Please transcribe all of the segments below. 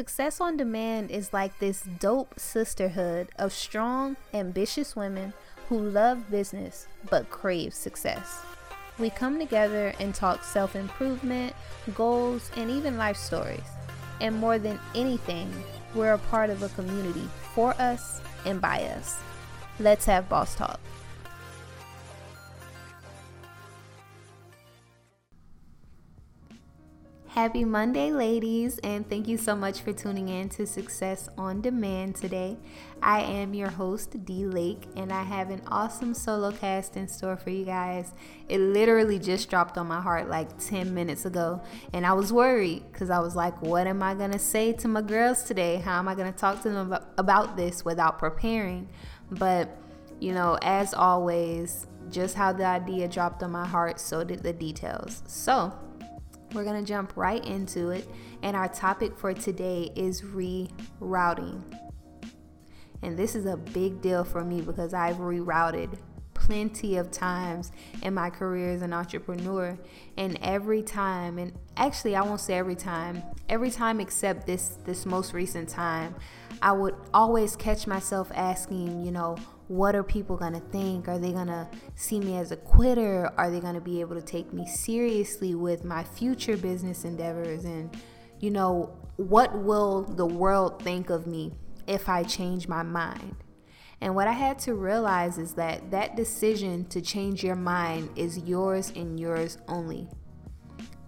Success on Demand is like this dope sisterhood of strong, ambitious women who love business but crave success. We come together and talk self improvement, goals, and even life stories. And more than anything, we're a part of a community for us and by us. Let's have Boss Talk. Happy Monday, ladies, and thank you so much for tuning in to Success on Demand today. I am your host, D Lake, and I have an awesome solo cast in store for you guys. It literally just dropped on my heart like 10 minutes ago, and I was worried because I was like, what am I going to say to my girls today? How am I going to talk to them about this without preparing? But, you know, as always, just how the idea dropped on my heart, so did the details. So, we're going to jump right into it. And our topic for today is rerouting. And this is a big deal for me because I've rerouted plenty of times in my career as an entrepreneur. And every time, and actually I won't say every time, every time except this this most recent time, I would always catch myself asking, you know, what are people going to think? Are they going to see me as a quitter? Are they going to be able to take me seriously with my future business endeavors? And, you know, what will the world think of me if I change my mind? And what I had to realize is that that decision to change your mind is yours and yours only.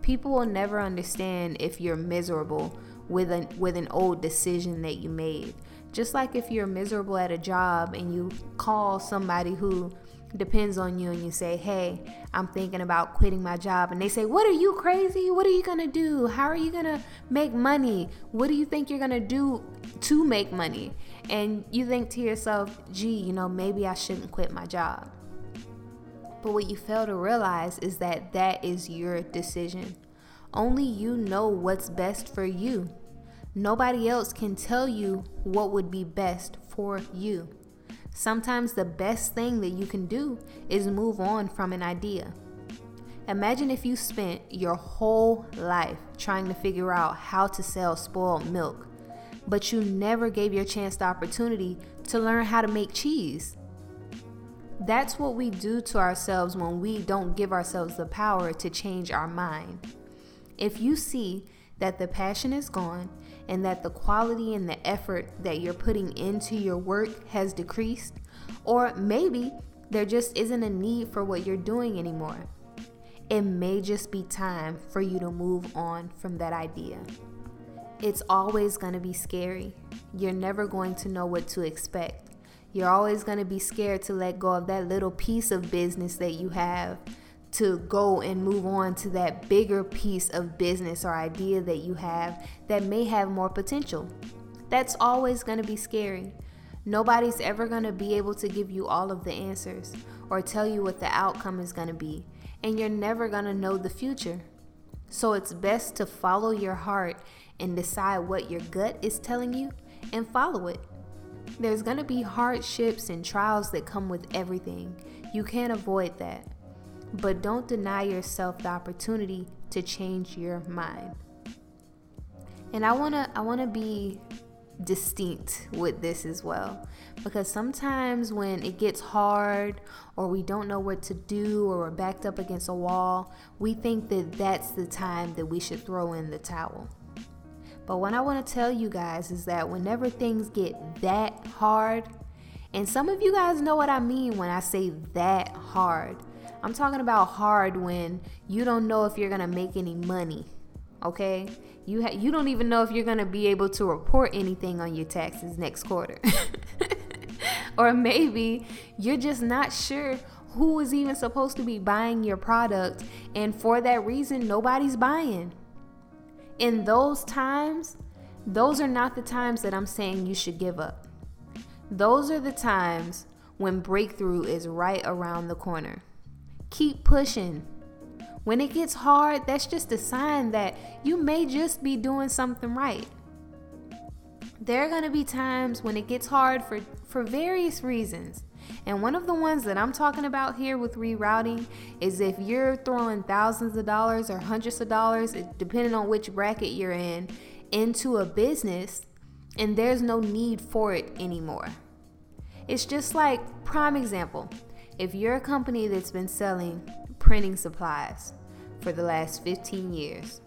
People will never understand if you're miserable with an with an old decision that you made. Just like if you're miserable at a job and you call somebody who depends on you and you say, Hey, I'm thinking about quitting my job. And they say, What are you crazy? What are you going to do? How are you going to make money? What do you think you're going to do to make money? And you think to yourself, Gee, you know, maybe I shouldn't quit my job. But what you fail to realize is that that is your decision. Only you know what's best for you. Nobody else can tell you what would be best for you. Sometimes the best thing that you can do is move on from an idea. Imagine if you spent your whole life trying to figure out how to sell spoiled milk, but you never gave your chance the opportunity to learn how to make cheese. That's what we do to ourselves when we don't give ourselves the power to change our mind. If you see that the passion is gone and that the quality and the effort that you're putting into your work has decreased, or maybe there just isn't a need for what you're doing anymore. It may just be time for you to move on from that idea. It's always going to be scary. You're never going to know what to expect. You're always going to be scared to let go of that little piece of business that you have to go and move on to that bigger piece of business or idea that you have that may have more potential. That's always going to be scary. Nobody's ever going to be able to give you all of the answers or tell you what the outcome is going to be, and you're never going to know the future. So it's best to follow your heart and decide what your gut is telling you and follow it. There's going to be hardships and trials that come with everything. You can't avoid that but don't deny yourself the opportunity to change your mind. And I want to I want to be distinct with this as well because sometimes when it gets hard or we don't know what to do or we're backed up against a wall, we think that that's the time that we should throw in the towel. But what I want to tell you guys is that whenever things get that hard, and some of you guys know what I mean when I say that hard, I'm talking about hard when you don't know if you're going to make any money. Okay? You ha- you don't even know if you're going to be able to report anything on your taxes next quarter. or maybe you're just not sure who is even supposed to be buying your product and for that reason nobody's buying. In those times, those are not the times that I'm saying you should give up. Those are the times when breakthrough is right around the corner. Keep pushing. When it gets hard, that's just a sign that you may just be doing something right. There are going to be times when it gets hard for, for various reasons. And one of the ones that I'm talking about here with rerouting is if you're throwing thousands of dollars or hundreds of dollars, depending on which bracket you're in, into a business and there's no need for it anymore. It's just like, prime example, if you're a company that's been selling printing supplies for the last 15 years,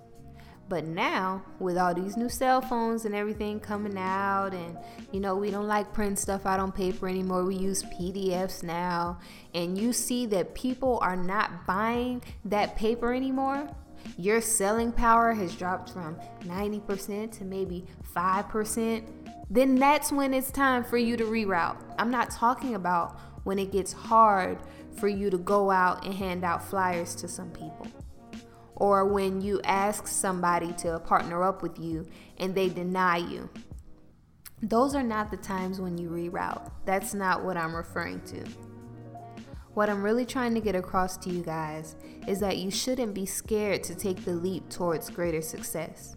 but now, with all these new cell phones and everything coming out, and you know, we don't like print stuff out on paper anymore, we use PDFs now, and you see that people are not buying that paper anymore, your selling power has dropped from 90% to maybe 5%, then that's when it's time for you to reroute. I'm not talking about when it gets hard for you to go out and hand out flyers to some people or when you ask somebody to partner up with you and they deny you. Those are not the times when you reroute. That's not what I'm referring to. What I'm really trying to get across to you guys is that you shouldn't be scared to take the leap towards greater success.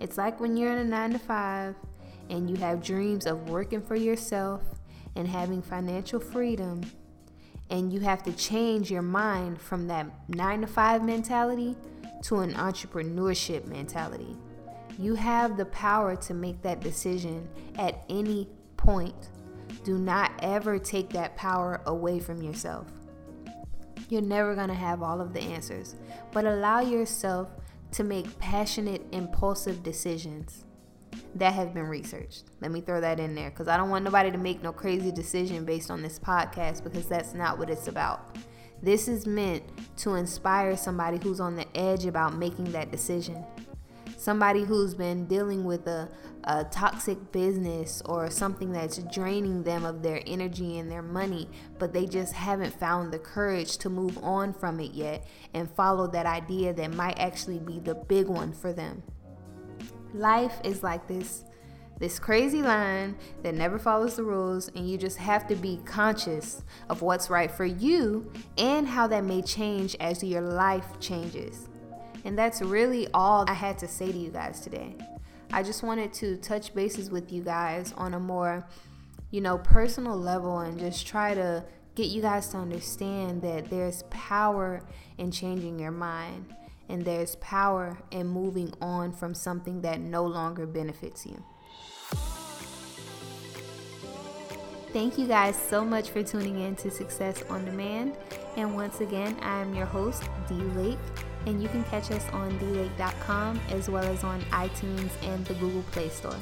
It's like when you're in a 9 to 5 and you have dreams of working for yourself and having financial freedom and you have to change your mind from that nine to five mentality to an entrepreneurship mentality. You have the power to make that decision at any point. Do not ever take that power away from yourself. You're never going to have all of the answers, but allow yourself to make passionate, impulsive decisions that have been researched. Let me throw that in there because I don't want nobody to make no crazy decision based on this podcast because that's not what it's about. This is meant to inspire somebody who's on the edge about making that decision. Somebody who's been dealing with a, a toxic business or something that's draining them of their energy and their money, but they just haven't found the courage to move on from it yet and follow that idea that might actually be the big one for them. Life is like this this crazy line that never follows the rules, and you just have to be conscious of what's right for you and how that may change as your life changes. And that's really all I had to say to you guys today. I just wanted to touch bases with you guys on a more, you know, personal level and just try to get you guys to understand that there's power in changing your mind and there's power in moving on from something that no longer benefits you. Thank you guys so much for tuning in to Success on Demand. And once again, I am your host, D Lake, and you can catch us on dlake.com as well as on iTunes and the Google Play Store.